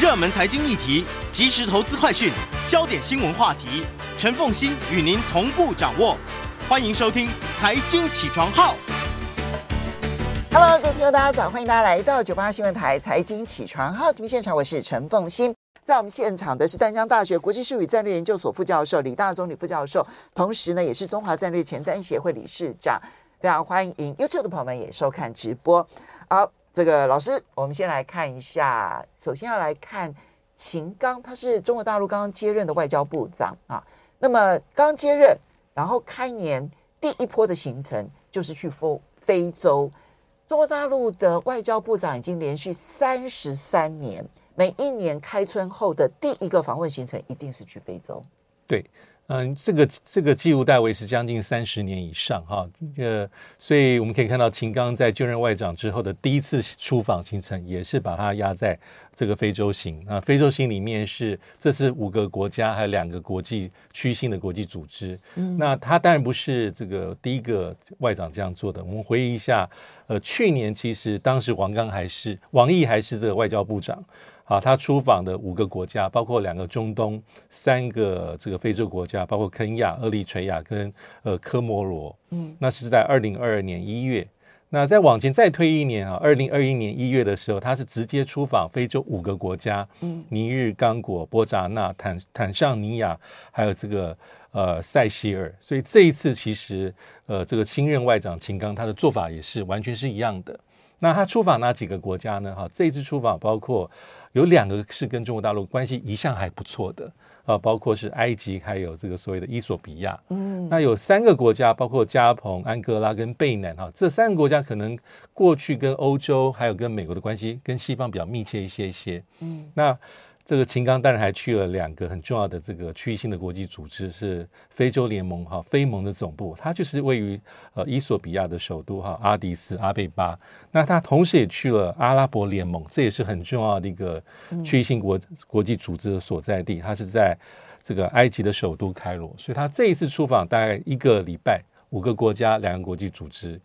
热门财经议题、即时投资快讯、焦点新闻话题，陈凤馨与您同步掌握。欢迎收听《财经起床号》。Hello，各位听众，大家早，欢迎大家来到九八新闻台《财经起床号》节目现场，我是陈凤馨。在我们现场的是淡江大学国际事务与战略研究所副教授李大宗李副教授，同时呢，也是中华战略前瞻协会理事长。非常欢迎 YouTube 的朋友们也收看直播。好，这个老师，我们先来看一下，首先要来看秦刚，他是中国大陆刚刚接任的外交部长啊。那么刚接任，然后开年第一波的行程就是去非非洲。中国大陆的外交部长已经连续三十三年。每一年开春后的第一个访问行程一定是去非洲。对，嗯，这个这个记录大概维持将近三十年以上哈，呃，所以我们可以看到秦刚在就任外长之后的第一次出访行程，也是把他压在这个非洲行啊。非洲行里面是这是五个国家，还有两个国际区性的国际组织。嗯，那他当然不是这个第一个外长这样做的。我们回忆一下，呃，去年其实当时王刚还是王毅还是这个外交部长。啊，他出访的五个国家，包括两个中东、三个这个非洲国家，包括肯亚、厄立垂亚跟呃科摩罗。嗯，那是在二零二二年一月。那再往前再推一年啊，二零二一年一月的时候，他是直接出访非洲五个国家，嗯，尼日、刚果、波扎纳、坦坦尚尼亚，还有这个呃塞西尔。所以这一次其实呃这个新任外长秦刚他的做法也是完全是一样的。那他出访哪几个国家呢？哈，这一次出访包括。有两个是跟中国大陆关系一向还不错的啊，包括是埃及，还有这个所谓的伊索比亚。嗯，那有三个国家，包括加蓬、安哥拉跟贝南哈，这三个国家可能过去跟欧洲还有跟美国的关系跟西方比较密切一些一些。嗯，那。这个秦刚当然还去了两个很重要的这个区域性的国际组织，是非洲联盟哈非盟的总部，它就是位于呃伊索比亚的首都哈阿迪斯阿贝巴。那他同时也去了阿拉伯联盟，这也是很重要的一个区域性国国际组织的所在地，它是在这个埃及的首都开罗。所以他这一次出访大概一个礼拜，五个国家，两个国际组织。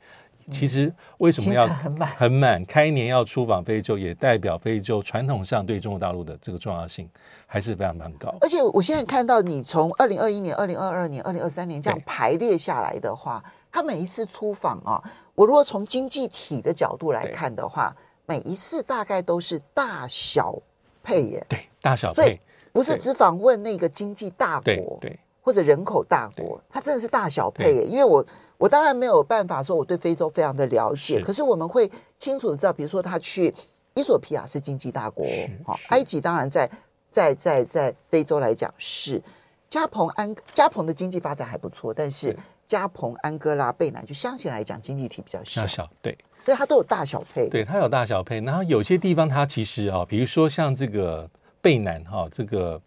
其实为什么要很满？很满，开年要出访非洲，也代表非洲传统上对中国大陆的这个重要性还是非常非常高。而且我现在看到你从二零二一年、二零二二年、二零二三年这样排列下来的话，他每一次出访啊，我如果从经济体的角度来看的话，每一次大概都是大小配耶。对，大小配，不是只访问那个经济大国，对，对或者人口大国，它真的是大小配耶，因为我。我当然没有办法说我对非洲非常的了解，可是我们会清楚的知道，比如说他去伊索比亚是经济大国，好，埃及当然在在在在非洲来讲是。加蓬安加蓬的经济发展还不错，但是加蓬安哥拉贝南就相对来讲经济体比较小，小对，所以它都有大小配，对，它有大小配，然后有些地方它其实啊，比如说像这个贝南哈这个。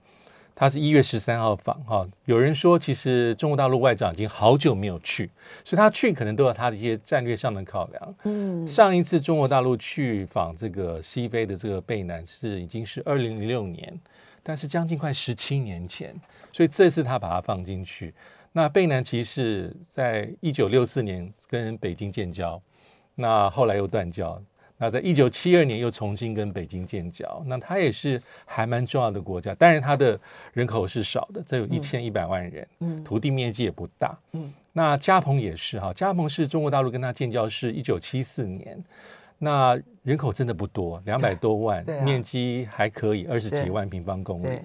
他是一月十三号访哈，有人说其实中国大陆外长已经好久没有去，所以他去可能都有他的一些战略上的考量。嗯，上一次中国大陆去访这个西非的这个贝南是已经是二零零六年，但是将近快十七年前，所以这次他把它放进去。那贝南其实是在一九六四年跟北京建交，那后来又断交。那在一九七二年又重新跟北京建交，那它也是还蛮重要的国家，当然它的人口是少的，这有一千一百万人，嗯，土地面积也不大，嗯，那加蓬也是哈，加蓬是中国大陆跟它建交是一九七四年，那人口真的不多，两百多万，啊，面积还可以，二十几万平方公里，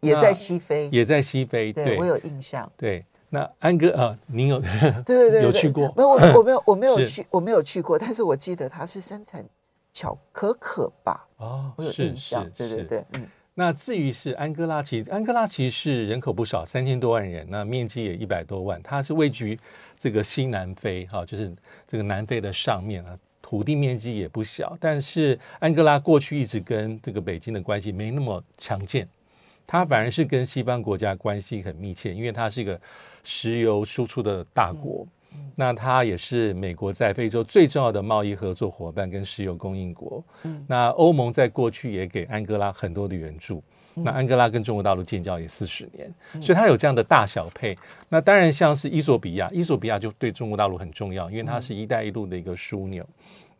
也在西非，也在西非，对，对。我有印象，对。那安哥啊，您有对对对，对 有去过？没有，我我没有我没有去，我没有去过。但是我记得它是生产巧可可吧？哦，我有印象。对对对，嗯。那至于是安哥拉，其实安哥拉其实是人口不少，三千多万人，那面积也一百多万。它是位居这个西南非，哈，就是这个南非的上面啊，土地面积也不小。但是安哥拉过去一直跟这个北京的关系没那么强健，它反而是跟西方国家关系很密切，因为它是一个。石油输出的大国，那它也是美国在非洲最重要的贸易合作伙伴跟石油供应国。那欧盟在过去也给安哥拉很多的援助。那安哥拉跟中国大陆建交也四十年，所以它有这样的大小配。那当然像是伊索比亚，伊索比亚就对中国大陆很重要，因为它是一带一路的一个枢纽。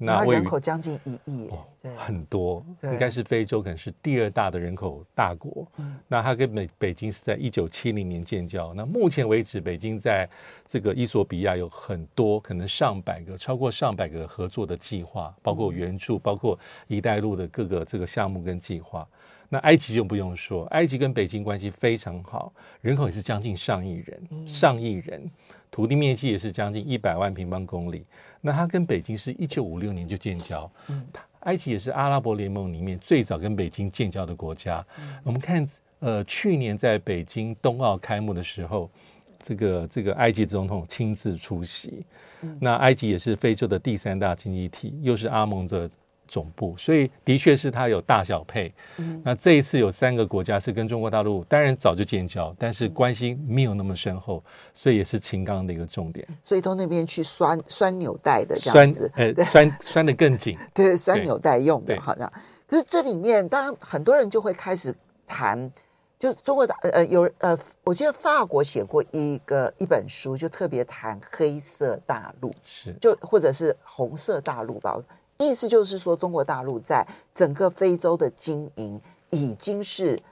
那人口将近一亿，很多，应该是非洲可能是第二大的人口大国。那它跟北北京是在一九七零年建交。那目前为止，北京在这个伊索比亚有很多可能上百个、超过上百个合作的计划，包括援助，包括“一带一路”的各个这个项目跟计划。那埃及就不用说，埃及跟北京关系非常好，人口也是将近上亿人，上亿人，土地面积也是将近一百万平方公里。那它跟北京是一九五六年就建交，嗯，埃及也是阿拉伯联盟里面最早跟北京建交的国家。嗯、我们看，呃，去年在北京冬奥开幕的时候，这个这个埃及总统亲自出席。嗯、那埃及也是非洲的第三大经济体，又是阿盟的。总部，所以的确是它有大小配。嗯，那这一次有三个国家是跟中国大陆，当然早就建交，但是关系没有那么深厚，所以也是秦刚的一个重点。所以到那边去拴拴纽带的这样子，呃，拴拴的更紧。对，拴 纽带用的，好像。可是这里面当然很多人就会开始谈，就中国的呃有呃，我记得法国写过一个一本书，就特别谈黑色大陆，是就或者是红色大陆吧。意思就是说，中国大陆在整个非洲的经营已经是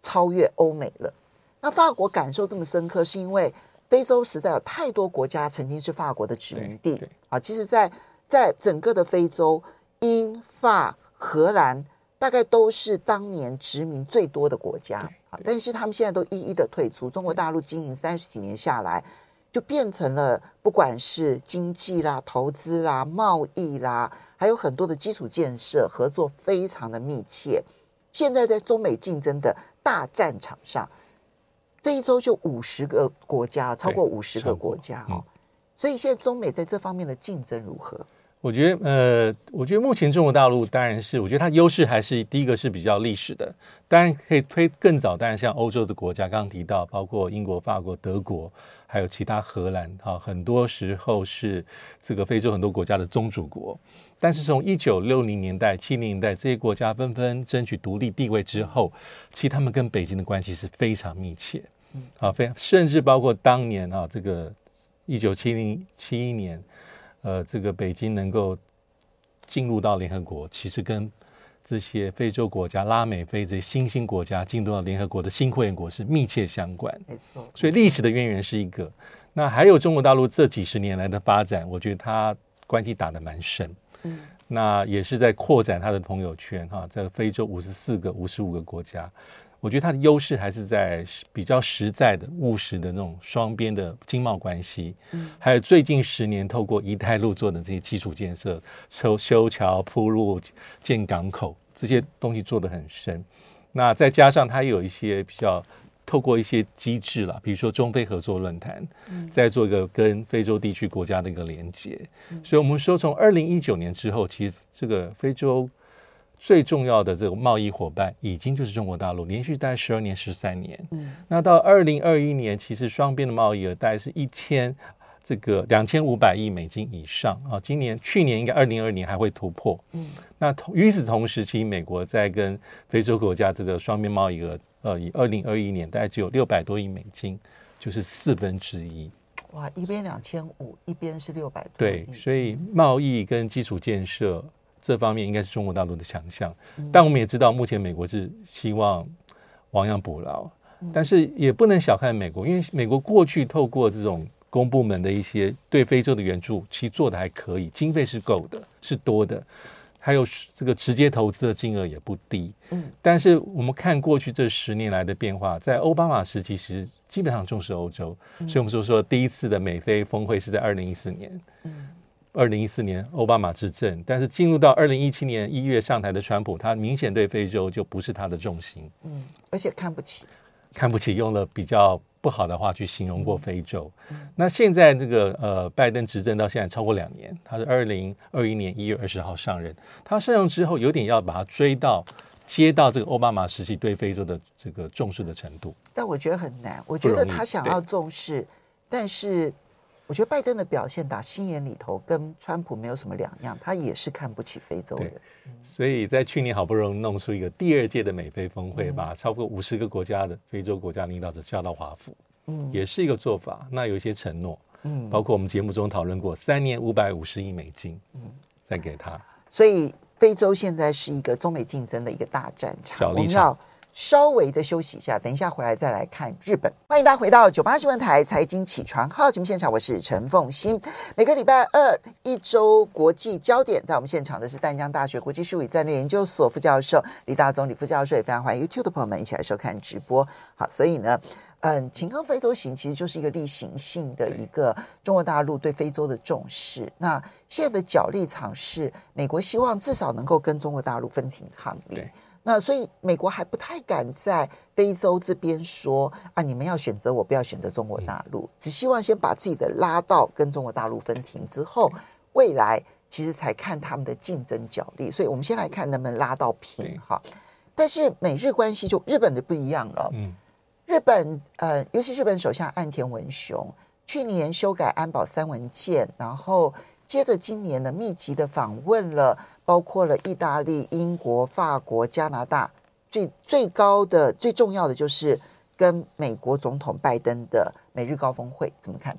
超越欧美了。那法国感受这么深刻，是因为非洲实在有太多国家曾经是法国的殖民地啊。其实在，在在整个的非洲，英法荷兰大概都是当年殖民最多的国家啊。但是他们现在都一一的退出。中国大陆经营三十几年下来，就变成了不管是经济啦、投资啦、贸易啦。还有很多的基础建设合作非常的密切。现在在中美竞争的大战场上，非洲就五十个国家，超过五十个国家哦。所以现在中美在这方面的竞争如何？我觉得，呃，我觉得目前中国大陆当然是，我觉得它优势还是第一个是比较历史的，当然可以推更早，当然像欧洲的国家，刚刚提到，包括英国、法国、德国，还有其他荷兰，啊，很多时候是这个非洲很多国家的宗主国。但是从一九六零年代、七零年代这些国家纷纷争取独立地位之后，其实他们跟北京的关系是非常密切，嗯，啊，非常，甚至包括当年啊，这个一九七零七一年。呃，这个北京能够进入到联合国，其实跟这些非洲国家、拉美非这些新兴国家进入到联合国的新会员国是密切相关。没错，所以历史的渊源是一个。那还有中国大陆这几十年来的发展，我觉得它关系打得蛮深。嗯，那也是在扩展它的朋友圈哈，在非洲五十四个、五十五个国家。我觉得它的优势还是在比较实在的、务实的那种双边的经贸关系，嗯，还有最近十年透过“一带一路”做的这些基础建设，修修桥铺路、建港口这些东西做得很深。那再加上它有一些比较透过一些机制啦，比如说中非合作论坛，嗯，再做一个跟非洲地区国家的一个连接。所以，我们说从二零一九年之后，其实这个非洲。最重要的这个贸易伙伴已经就是中国大陆，连续大概十二年、十三年。嗯，那到二零二一年，其实双边的贸易额大概是一千这个两千五百亿美金以上啊。今年、去年应该二零二二年还会突破。嗯，那同与此同时，其实美国在跟非洲国家这个双边贸易额，呃，以二零二一年大概只有六百多亿美金，就是四分之一。哇，一边两千五，一边是六百多亿。对，所以贸易跟基础建设。这方面应该是中国大陆的强项，但我们也知道，目前美国是希望亡羊补牢，但是也不能小看美国，因为美国过去透过这种公部门的一些对非洲的援助，其实做的还可以，经费是够的，是多的，还有这个直接投资的金额也不低。嗯，但是我们看过去这十年来的变化，在奥巴马时期其实基本上重视欧洲，所以我们说说第一次的美非峰会是在二零一四年。嗯。二零一四年奥巴马执政，但是进入到二零一七年一月上台的川普，他明显对非洲就不是他的重心，嗯，而且看不起，看不起，用了比较不好的话去形容过非洲。嗯、那现在这个呃，拜登执政到现在超过两年，他是二零二一年一月二十号上任，他上任之后有点要把他追到接到这个奥巴马时期对非洲的这个重视的程度，但我觉得很难，我觉得他想要重视，但是。我觉得拜登的表现打心眼里头跟川普没有什么两样，他也是看不起非洲人。所以在去年好不容易弄出一个第二届的美非峰会，把超过五十个国家的非洲国家领导者叫到华府，嗯，也是一个做法。那有一些承诺，嗯，包括我们节目中讨论过三年五百五十亿美金，嗯，再给他。所以非洲现在是一个中美竞争的一个大战场，我们要稍微的休息一下，等一下回来再来看日本。欢迎大家回到九八新闻台财经起床号节目现场，我是陈凤欣。每个礼拜二一周国际焦点，在我们现场的是淡江大学国际术语战略研究所副教授李大宗李副教授，也非常欢迎 YouTube 的朋友们一起来收看直播。好，所以呢，嗯，秦刚非洲行其实就是一个例行性的一个中国大陆对非洲的重视。那现在的角力场是美国希望至少能够跟中国大陆分庭抗礼。那所以美国还不太敢在非洲这边说啊，你们要选择我，不要选择中国大陆，只希望先把自己的拉到跟中国大陆分庭之后，未来其实才看他们的竞争角力。所以我们先来看能不能拉到平哈。但是美日关系就日本的不一样了，嗯，日本呃，尤其日本首相岸田文雄去年修改安保三文件，然后接着今年呢密集的访问了。包括了意大利、英国、法国、加拿大，最最高的、最重要的就是跟美国总统拜登的美日高峰会，怎么看？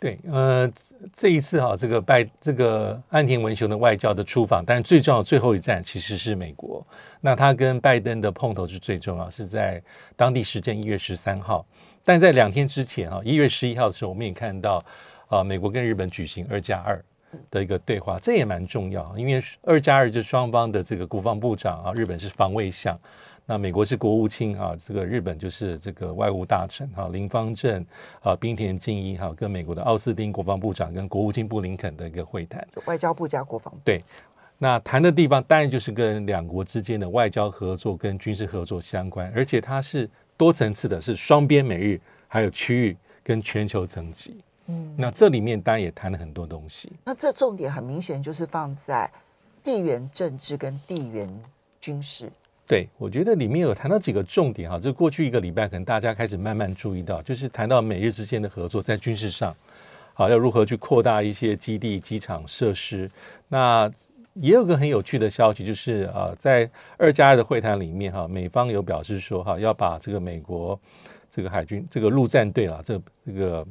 对，呃，这一次哈，这个拜这个岸田文雄的外交的出访，但是最重要最后一站其实是美国。那他跟拜登的碰头是最重要，是在当地时间一月十三号。但在两天之前啊，一月十一号的时候，我们也看到啊，美国跟日本举行二加二。的一个对话，这也蛮重要，因为二加二就是双方的这个国防部长啊，日本是防卫相，那美国是国务卿啊，这个日本就是这个外务大臣哈，林方正啊，冰田敬一哈，跟美国的奥斯汀国防部长跟国务卿布林肯的一个会谈，外交部加国防部。对，那谈的地方当然就是跟两国之间的外交合作跟军事合作相关，而且它是多层次的，是双边美日，还有区域跟全球层级。嗯，那这里面当然也谈了很多东西。那这重点很明显就是放在地缘政治跟地缘军事。对，我觉得里面有谈到几个重点哈，就过去一个礼拜，可能大家开始慢慢注意到，就是谈到美日之间的合作在军事上，好，要如何去扩大一些基地、机场设施。那也有个很有趣的消息，就是啊，在二加二的会谈里面哈，美方有表示说哈，要把这个美国这个海军这个陆战队啊，这这个。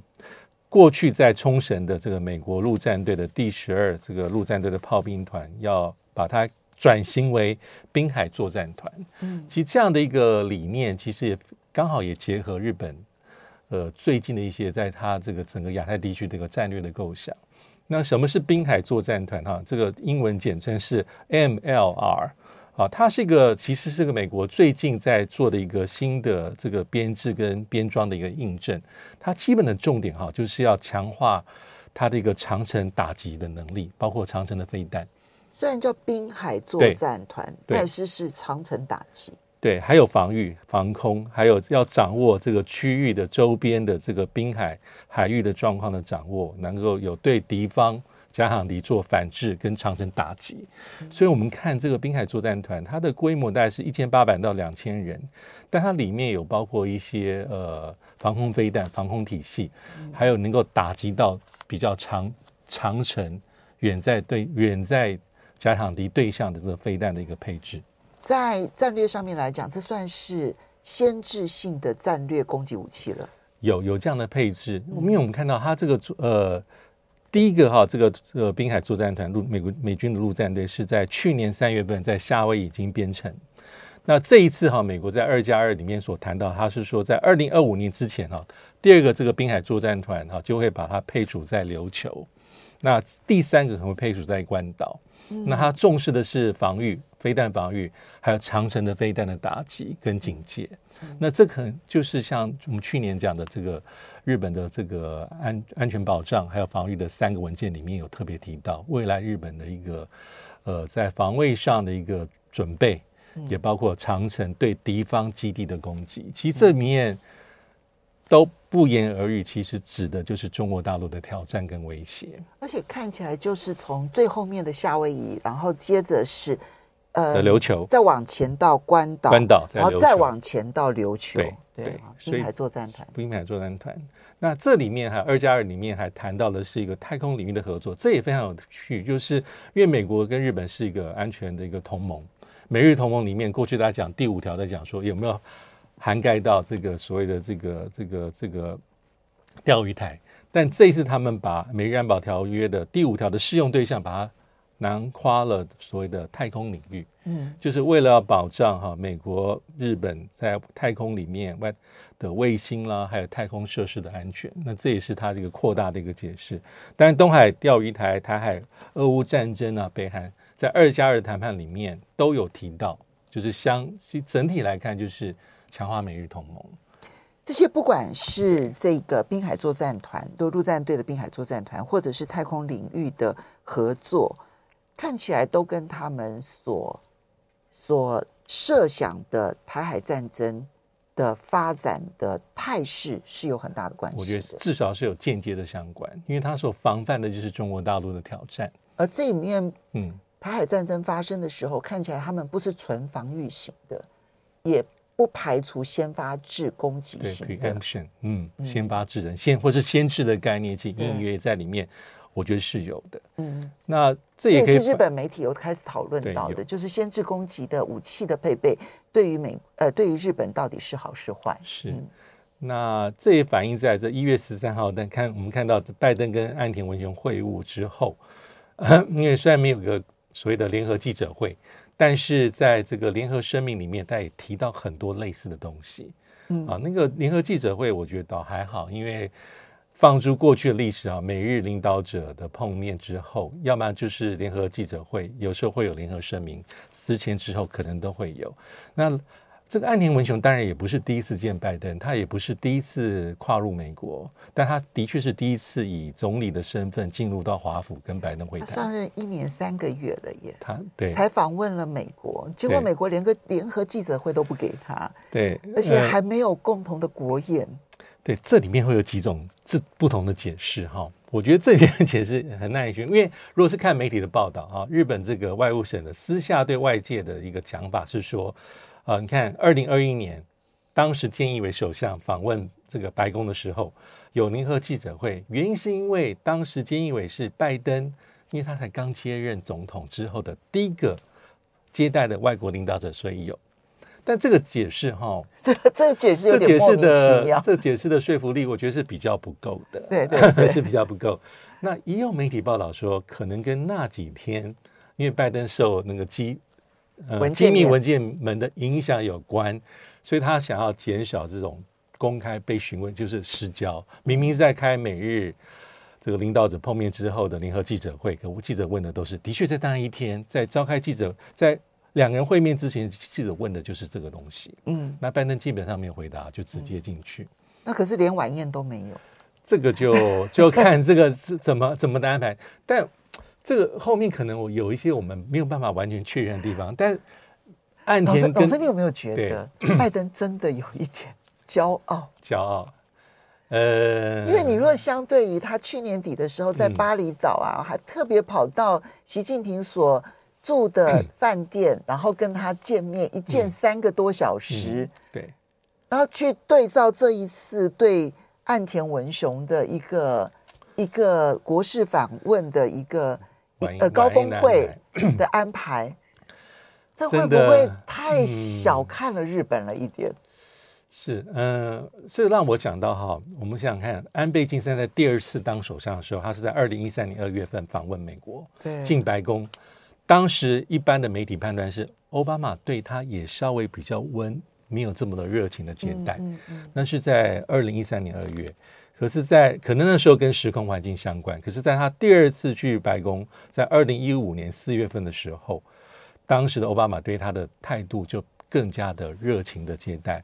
过去在冲绳的这个美国陆战队的第十二这个陆战队的炮兵团，要把它转型为滨海作战团。嗯，其实这样的一个理念，其实也刚好也结合日本，呃，最近的一些在它这个整个亚太地区的一个战略的构想。那什么是滨海作战团？哈，这个英文简称是 MLR。啊，它是一个，其实是个美国最近在做的一个新的这个编制跟编装的一个印证。它基本的重点哈，就是要强化它的一个长城打击的能力，包括长城的飞弹。虽然叫滨海作战团，但是是长城打击。对，还有防御、防空，还有要掌握这个区域的周边的这个滨海海域的状况的掌握，能够有对敌方。加强敌做反制跟长城打击，所以我们看这个滨海作战团，它的规模大概是一千八百到两千人，但它里面有包括一些呃防空飞弹、防空体系，还有能够打击到比较长长城远在对远在加强敌对象的这个飞弹的一个配置。在战略上面来讲，这算是先制性的战略攻击武器了。有有这样的配置，因为我们看到它这个呃。第一个哈，这个这个滨海作战团陆美国美军的陆战队是在去年三月份在夏威夷已经编成。那这一次哈，美国在二加二里面所谈到，他是说在二零二五年之前哈，第二个这个滨海作战团哈就会把它配属在琉球。那第三个可能会配属在关岛。那他重视的是防御、飞弹防御，还有长城的飞弹的打击跟警戒。那这可能就是像我们去年讲的这个。日本的这个安安全保障还有防御的三个文件里面有特别提到，未来日本的一个呃在防卫上的一个准备，也包括长城对敌方基地的攻击。其实这里面都不言而喻，其实指的就是中国大陆的挑战跟威胁。而且看起来就是从最后面的夏威夷，然后接着是呃琉球，再往前到关岛，关岛，然后再往前到琉球。对对，滨海作战团，滨海作战团。那这里面还二加二里面还谈到的是一个太空领域的合作，这也非常有趣，就是因为美国跟日本是一个安全的一个同盟，美日同盟里面过去大家讲第五条在讲说有没有涵盖到这个所谓的这个这个这个钓鱼台，但这一次他们把美日安保条约的第五条的适用对象把它囊括了所谓的太空领域，嗯，就是为了要保障哈美国、日本在太空里面外的卫星啦，还有太空设施的安全。那这也是它这个扩大的一个解释。当然，东海钓鱼台、台海、俄乌战争啊，北韩在二加二谈判里面都有提到，就是相整体来看，就是强化美日同盟。这些不管是这个滨海作战团，都陆战队的滨海作战团，或者是太空领域的合作，看起来都跟他们所所设想的台海战争的发展的态势是有很大的关系。我觉得至少是有间接的相关，因为他所防范的就是中国大陆的挑战。而这里面，嗯，台海战争发生的时候，看起来他们不是纯防御型的，也。不排除先发制攻击型的，preemption，嗯，先发制人，先或是先制的概念，其实隐约在里面，我觉得是有的。嗯，那这也，是日本媒体有开始讨论到的，就是先制攻击的武器的配备，对于美呃，对于日本到底是好是坏？是。嗯、那这也反映在这一月十三号，但看我们看到拜登跟岸田文雄会晤之后，因为虽然没有个所谓的联合记者会。但是在这个联合声明里面，他也提到很多类似的东西。嗯啊，那个联合记者会，我觉得倒还好，因为放诸过去的历史啊，美日领导者的碰面之后，要么就是联合记者会，有时候会有联合声明，之前之后可能都会有。那这个岸田文雄当然也不是第一次见拜登，他也不是第一次跨入美国，但他的确是第一次以总理的身份进入到华府跟拜登会谈。上任一年三个月了耶，他对才访问了美国，结果美国连个联合记者会都不给他，对，而且还没有共同的国宴。对，这里面会有几种这不同的解释哈，我觉得这边的解释很耐心，因为如果是看媒体的报道啊，日本这个外务省的私下对外界的一个讲法是说。啊，你看，二零二一年，当时菅义伟首相访问这个白宫的时候，有联合记者会，原因是因为当时菅义伟是拜登，因为他才刚接任总统之后的第一个接待的外国领导者，所以有。但这个解释哈，这这个解释有点莫名其妙，这解释的说服力，我觉得是比较不够的，对对，对，是比较不够。那也有媒体报道说，可能跟那几天，因为拜登受那个机。呃，机密文件门的影响有关，所以他想要减少这种公开被询问，就是失焦。明明是在开美日这个领导者碰面之后的联合记者会，可我记者问的都是，的确在当一天在召开记者，在两个人会面之前，记者问的就是这个东西。嗯，那拜登基本上没有回答，就直接进去。嗯。那可是连晚宴都没有，这个就 就看这个是怎么怎么的安排，但。这个后面可能我有一些我们没有办法完全确认的地方，但岸田跟老师，你有没有觉得拜登真的有一点骄傲？骄傲，呃，因为你若相对于他去年底的时候在巴厘岛啊，还特别跑到习近平所住的饭店，然后跟他见面，一见三个多小时，对，然后去对照这一次对岸田文雄的一个一个国事访问的一个。呃，高峰会的安排，这会不会太小看了日本了一点？嗯、是，嗯、呃，这让我讲到哈，我们想想看，安倍晋三在第二次当首相的时候，他是在二零一三年二月份访问美国，对，进白宫。当时一般的媒体判断是，奥巴马对他也稍微比较温，没有这么的热情的接待。嗯嗯嗯、那是在二零一三年二月。可是在，在可能那时候跟时空环境相关。可是，在他第二次去白宫，在二零一五年四月份的时候，当时的奥巴马对他的态度就更加的热情的接待。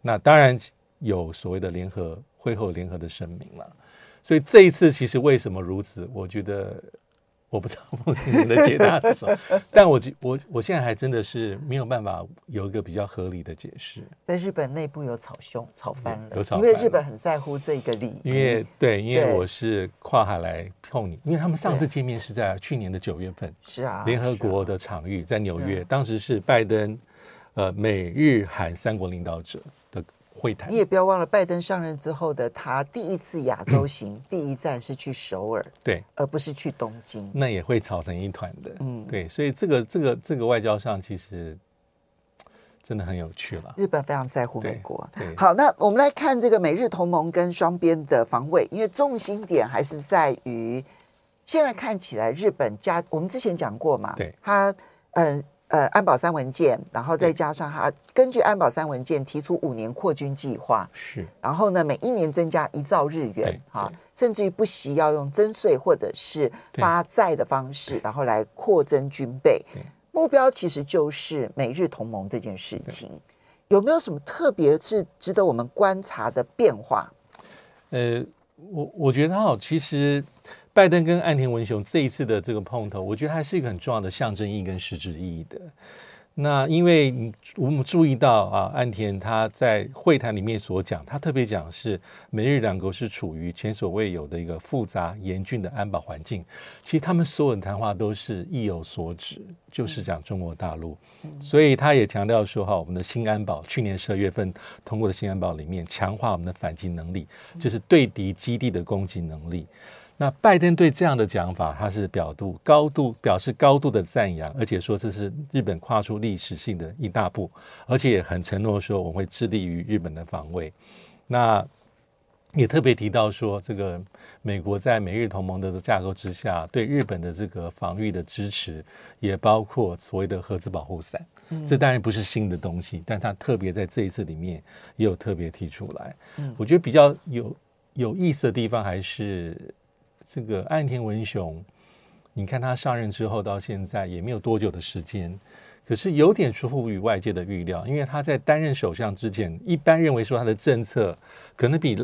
那当然有所谓的联合会后联合的声明了。所以这一次其实为什么如此？我觉得。我不知道孟婷的解答是什么，但我我我现在还真的是没有办法有一个比较合理的解释。在日本内部有吵凶吵翻了，因为日本很在乎这个利益。因为对，因为我是跨海来碰你，因为他们上次见面是在去年的九月份，是啊，联合国的场域在纽约，当时是拜登，呃，美日韩三国领导者的。会谈，你也不要忘了，拜登上任之后的他第一次亚洲 行，嗯、第一站是去首尔，对，而不是去东京，那也会吵成一团的。嗯，对，所以这个这个这个外交上其实真的很有趣了。日本非常在乎美国。好，那我们来看这个美日同盟跟双边的防卫，因为重心点还是在于现在看起来，日本加我们之前讲过嘛，对，他呃呃安保三文件，然后再加上他根据安保三文件提出五年扩军计划，是，然后呢每一年增加一兆日元，哈，甚至于不惜要用增税或者是发债的方式，然后来扩增军备，目标其实就是美日同盟这件事情。有没有什么特别是值得我们观察的变化？呃，我我觉得哈，其实拜登跟岸田文雄这一次的这个碰头，我觉得还是一个很重要的象征意义跟实质意义的。那因为我们注意到啊，岸田他在会谈里面所讲，他特别讲是美日两国是处于前所未有的一个复杂严峻的安保环境。其实他们所有的谈话都是意有所指，就是讲中国大陆。所以他也强调说哈，我们的新安保去年十二月份通过的新安保里面，强化我们的反击能力，就是对敌基地的攻击能力。那拜登对这样的讲法，他是表度高度表示高度的赞扬，而且说这是日本跨出历史性的一大步，而且也很承诺说我们会致力于日本的防卫。那也特别提到说，这个美国在美日同盟的架构之下，对日本的这个防御的支持，也包括所谓的核子保护伞。嗯，这当然不是新的东西，但他特别在这一次里面也有特别提出来。嗯，我觉得比较有有意思的地方还是。这个岸田文雄，你看他上任之后到现在也没有多久的时间，可是有点出乎于外界的预料，因为他在担任首相之前，一般认为说他的政策可能比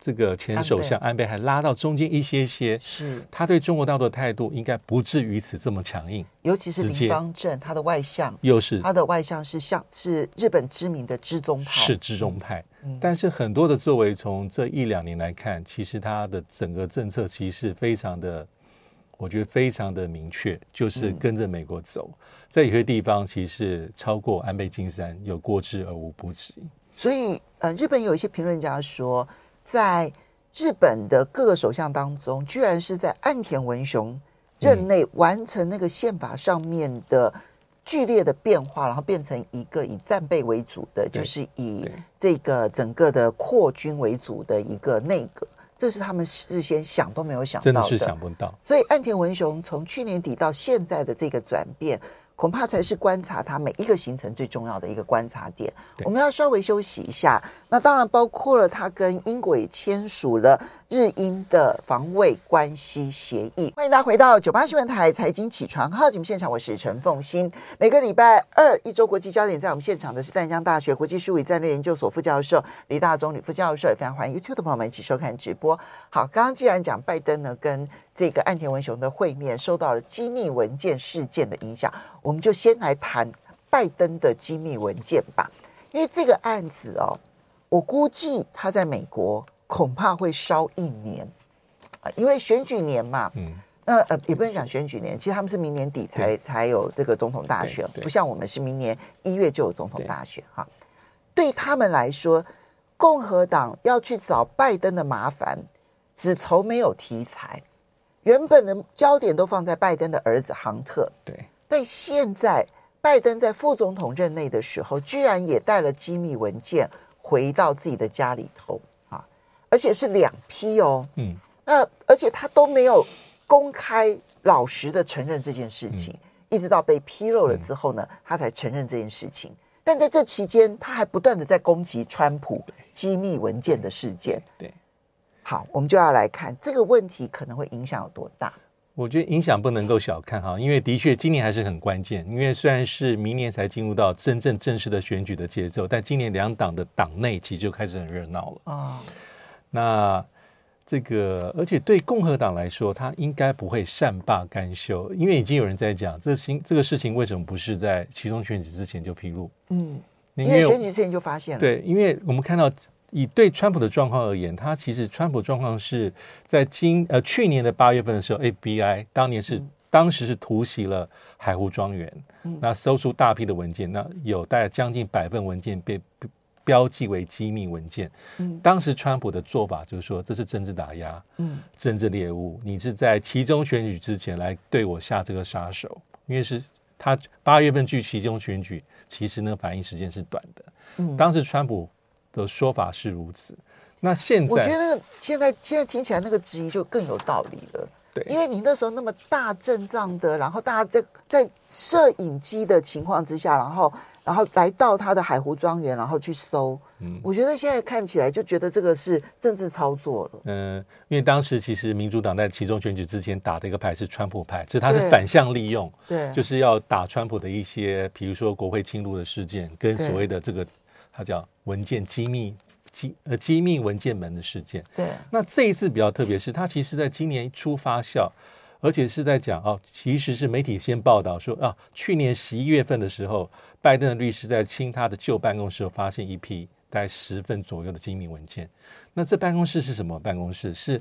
这个前首相安倍。还拉到中间一些些，是。他对中国大陆的态度应该不至于此这么强硬，尤其是林方正他的外相。又是。他的外相是像是日本知名的知宗派，是知宗派。但是很多的作为，从这一两年来看，其实他的整个政策其实非常的，我觉得非常的明确，就是跟着美国走，在有些地方其实超过安倍晋三，有过之而无不及。所以，呃，日本有一些评论家说，在日本的各个首相当中，居然是在岸田文雄任内完成那个宪法上面的。剧烈的变化，然后变成一个以战备为主的，就是以这个整个的扩军为主的一个内阁，这是他们事先想都没有想到的，真的是想不到。所以岸田文雄从去年底到现在的这个转变。恐怕才是观察他每一个行程最重要的一个观察点。我们要稍微休息一下。那当然包括了他跟英国也签署了日英的防卫关系协议。欢迎大家回到九八新闻台财经起床号节目现场，我是陈凤欣。每个礼拜二一周国际焦点，在我们现场的是淡江大学国际事务与战略研究所副教授李大中李副教授，也非常欢迎 YouTube 的朋友们一起收看直播。好，刚刚既然讲拜登呢，跟这个岸田文雄的会面受到了机密文件事件的影响，我们就先来谈拜登的机密文件吧。因为这个案子哦，我估计他在美国恐怕会烧一年啊，因为选举年嘛。嗯。那呃，也不能讲选举年，其实他们是明年底才才有这个总统大选，不像我们是明年一月就有总统大选哈。对他们来说，共和党要去找拜登的麻烦，只愁没有题材。原本的焦点都放在拜登的儿子杭特，对，但现在拜登在副总统任内的时候，居然也带了机密文件回到自己的家里头啊，而且是两批哦，嗯，那而且他都没有公开老实的承认这件事情，嗯、一直到被披露了之后呢，他才承认这件事情。但在这期间，他还不断的在攻击川普机密文件的事件，对。好，我们就要来看这个问题可能会影响有多大。我觉得影响不能够小看哈，因为的确今年还是很关键。因为虽然是明年才进入到真正正式的选举的节奏，但今年两党的党内其实就开始很热闹了啊。那这个，而且对共和党来说，他应该不会善罢甘休，因为已经有人在讲，这新这个事情为什么不是在其中选举之前就披露？嗯，因为选举之前就发现了。对，因为我们看到。以对川普的状况而言，他其实川普状况是在今呃去年的八月份的时候，FBI 当年是、嗯、当时是突袭了海湖庄园，嗯、那搜出大批的文件，那有大概将近百份文件被标记为机密文件。嗯、当时川普的做法就是说，这是政治打压，嗯，政治猎物，你是在其中选举之前来对我下这个杀手，因为是他八月份距其中选举，其实呢反应时间是短的。嗯，当时川普。的说法是如此，那现在我觉得现在现在听起来那个质疑就更有道理了。对，因为你那时候那么大阵仗的，然后大家在在摄影机的情况之下，然后然后来到他的海湖庄园，然后去搜。嗯，我觉得现在看起来就觉得这个是政治操作了。嗯，因为当时其实民主党在其中选举之前打的一个牌是川普牌，这他是反向利用，对，就是要打川普的一些，比如说国会侵入的事件，跟所谓的这个他叫文件机密。机呃机密文件门的事件，对，那这一次比较特别，是它其实在今年初发酵，而且是在讲哦，其实是媒体先报道说啊，去年十一月份的时候，拜登的律师在清他的旧办公室发现一批大概十份左右的机密文件。那这办公室是什么办公室？是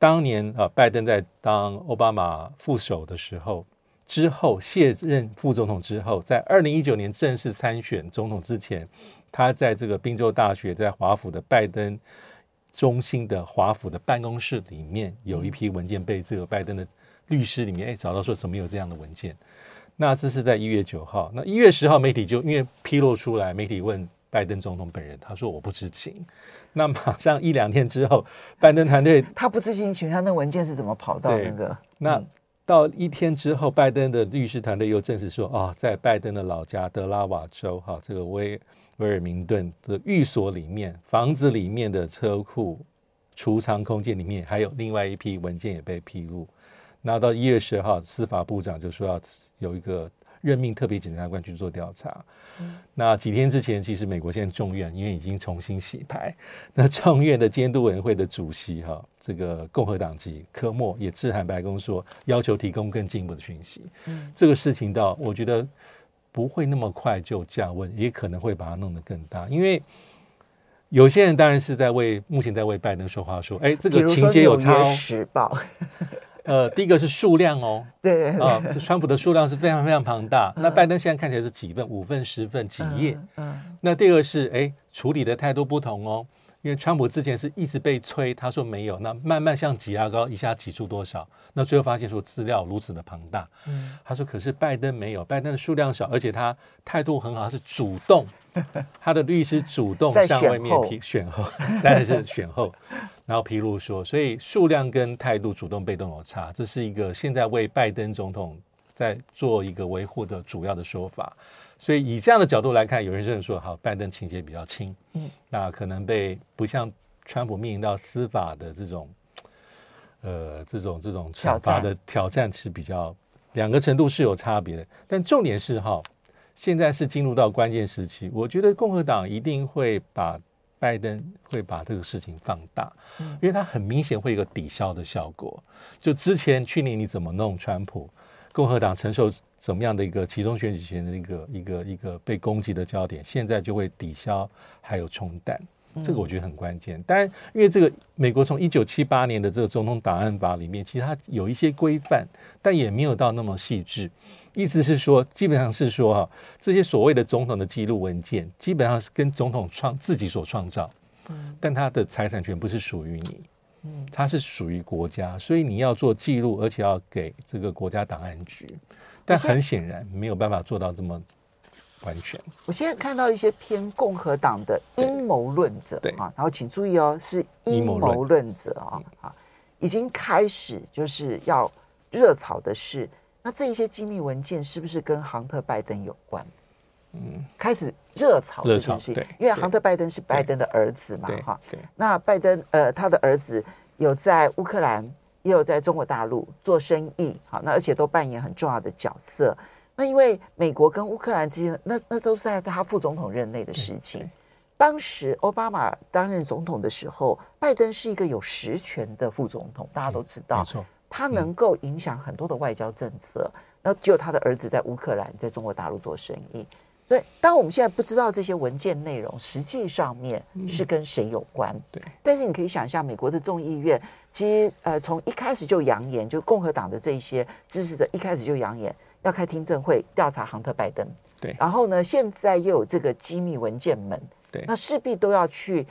当年啊，拜登在当奥巴马副手的时候，之后卸任副总统之后，在二零一九年正式参选总统之前。他在这个宾州大学，在华府的拜登中心的华府的办公室里面，有一批文件被这个拜登的律师里面哎找到，说怎么有这样的文件？那这是在一月九号，那一月十号媒体就因为披露出来，媒体问拜登总统本人，他说我不知情。那马上一两天之后，拜登团队他不知情，请问他那文件是怎么跑到那个？那到一天之后，拜登的律师团队又证实说，啊，在拜登的老家德拉瓦州，哈，这个威。威尔明顿的寓所里面，房子里面的车库、储藏空间里面，还有另外一批文件也被披露。那到一月十号，司法部长就说要有一个任命特别检察官去做调查。嗯、那几天之前，其实美国现在众院因为已经重新洗牌，那众院的监督委员会的主席哈，这个共和党籍科莫也致函白宫说，要求提供更进一步的讯息。嗯、这个事情到我觉得。不会那么快就降温，也可能会把它弄得更大。因为有些人当然是在为目前在为拜登说话，说：“哎，这个情节有差哦。”时报，呃，第一个是数量哦，对啊，这川普的数量是非常非常庞大。那拜登现在看起来是几份？五份、十份、几页？嗯，那第二个是哎，处理的态度不同哦。因为川普之前是一直被催，他说没有，那慢慢像挤牙膏，一下挤出多少？那最后发现说资料如此的庞大，嗯，他说可是拜登没有，拜登的数量少，而且他态度很好，他是主动，他的律师主动向外面批选后，当然是选后，然后披露说，所以数量跟态度主动被动有差，这是一个现在为拜登总统在做一个维护的主要的说法。所以以这样的角度来看，有人认为说，好，拜登情节比较轻，嗯，那可能被不像川普面临到司法的这种，呃，这种这种惩罚的挑战是比较两个程度是有差别的。但重点是哈，现在是进入到关键时期，我觉得共和党一定会把拜登会把这个事情放大，因为他很明显会有一个抵消的效果。就之前去年你怎么弄川普，共和党承受。怎么样的一个其中选举前的一个一个一个被攻击的焦点，现在就会抵消还有冲淡，这个我觉得很关键。当然，因为这个美国从一九七八年的这个总统档案法里面，其实它有一些规范，但也没有到那么细致。意思是说，基本上是说哈，这些所谓的总统的记录文件，基本上是跟总统创自己所创造，但他的财产权不是属于你，它是属于国家，所以你要做记录，而且要给这个国家档案局。但很显然没有办法做到这么完全。我现在看到一些偏共和党的阴谋论者啊，然后请注意哦，是阴谋论者啊啊，已经开始就是要热炒的是，那这一些机密文件是不是跟杭特拜登有关？嗯，开始热炒这件事情，因为杭特拜登是拜登的儿子嘛，哈，那拜登呃他的儿子有在乌克兰。也有在中国大陆做生意，好，那而且都扮演很重要的角色。那因为美国跟乌克兰之间，那那都是在他副总统任内的事情。当时奥巴马担任总统的时候，拜登是一个有实权的副总统，大家都知道，他能够影响很多的外交政策。那只有他的儿子在乌克兰，在中国大陆做生意。所以，当我们现在不知道这些文件内容实际上面是跟谁有关，对。但是你可以想象，美国的众议院。其实，呃，从一开始就扬言，就共和党的这些支持者一开始就扬言要开听证会调查杭特拜登。对。然后呢，现在又有这个机密文件门。对。那势必都要去，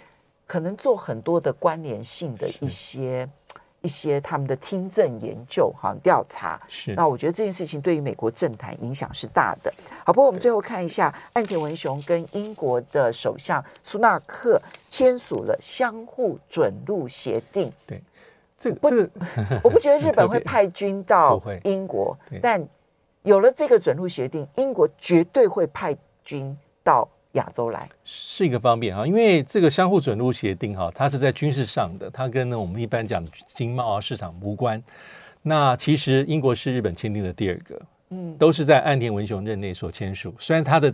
可能做很多的关联性的一些一些他们的听证研究哈调查。是。那我觉得这件事情对于美国政坛影响是大的。好，不过我们最后看一下岸田文雄跟英国的首相苏纳克签署了相互准入协定。对。这个、这个，我不觉得日本 会派军到英国，但有了这个准入协定，英国绝对会派军到亚洲来，是一个方便哈。因为这个相互准入协定哈，它是在军事上的，它跟呢我们一般讲的经贸啊市场无关。那其实英国是日本签订的第二个，嗯，都是在岸田文雄任内所签署。虽然他的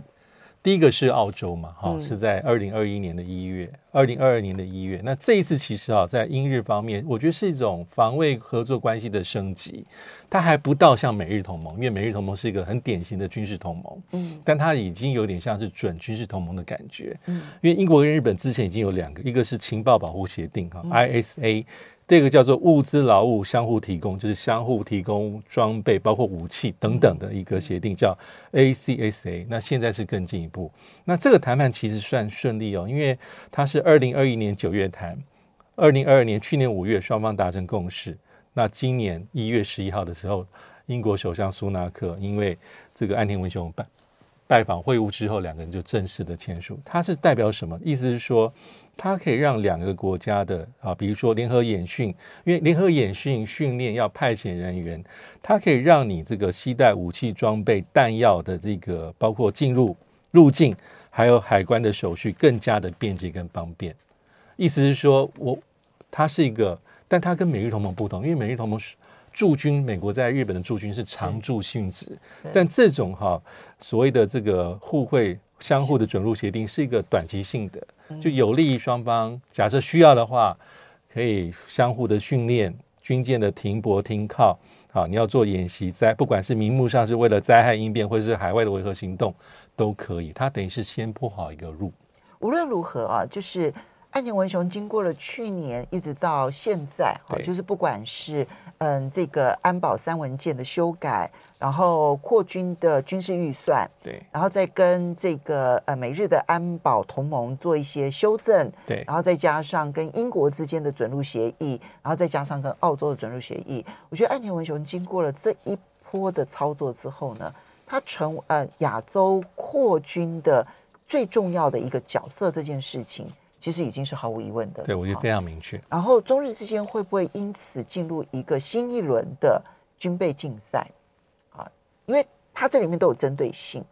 第一个是澳洲嘛，哈、嗯，是在二零二一年的一月，二零二二年的一月。那这一次其实啊，在英日方面，我觉得是一种防卫合作关系的升级。它还不到像美日同盟，因为美日同盟是一个很典型的军事同盟，嗯，但它已经有点像是准军事同盟的感觉，嗯，因为英国跟日本之前已经有两个，一个是情报保护协定哈、嗯、这个叫做物资劳务相互提供，就是相互提供装备，包括武器等等的一个协定，叫 ACSA。那现在是更进一步。那这个谈判其实算顺利哦，因为它是二零二一年九月谈，二零二二年去年五月双方达成共识。那今年一月十一号的时候，英国首相苏纳克因为这个岸田文雄拜拜访会晤之后，两个人就正式的签署。它是代表什么？意思是说。它可以让两个国家的啊，比如说联合演训，因为联合演训训练要派遣人员，它可以让你这个携带武器装备、弹药的这个包括进入入境，还有海关的手续更加的便捷跟方便。意思是说，我它是一个，但它跟美日同盟不同，因为美日同盟是驻军，美国在日本的驻军是常驻性质，但这种哈所谓的这个互惠相互的准入协定是一个短期性的。就有利于双方，假设需要的话，可以相互的训练军舰的停泊停靠。好，你要做演习，在不管是名目上是为了灾害应变，或者是海外的维和行动，都可以。它等于是先铺好一个路。无论如何啊，就是岸田文雄经过了去年一直到现在，哈，就是不管是嗯这个安保三文件的修改。然后扩军的军事预算，对，然后再跟这个呃美日的安保同盟做一些修正，对，然后再加上跟英国之间的准入协议，然后再加上跟澳洲的准入协议，我觉得岸田文雄经过了这一波的操作之后呢，他成呃亚洲扩军的最重要的一个角色，这件事情其实已经是毫无疑问的。对，我觉得非常明确。然后中日之间会不会因此进入一个新一轮的军备竞赛啊？因为它这里面都有针对性，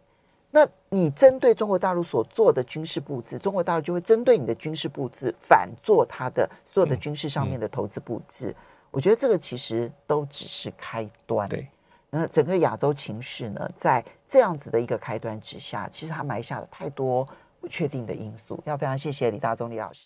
那你针对中国大陆所做的军事布置，中国大陆就会针对你的军事布置反做它的所有的军事上面的投资布置。嗯嗯、我觉得这个其实都只是开端。对，那整个亚洲情势呢，在这样子的一个开端之下，其实它埋下了太多确定的因素。要非常谢谢李大中李老师。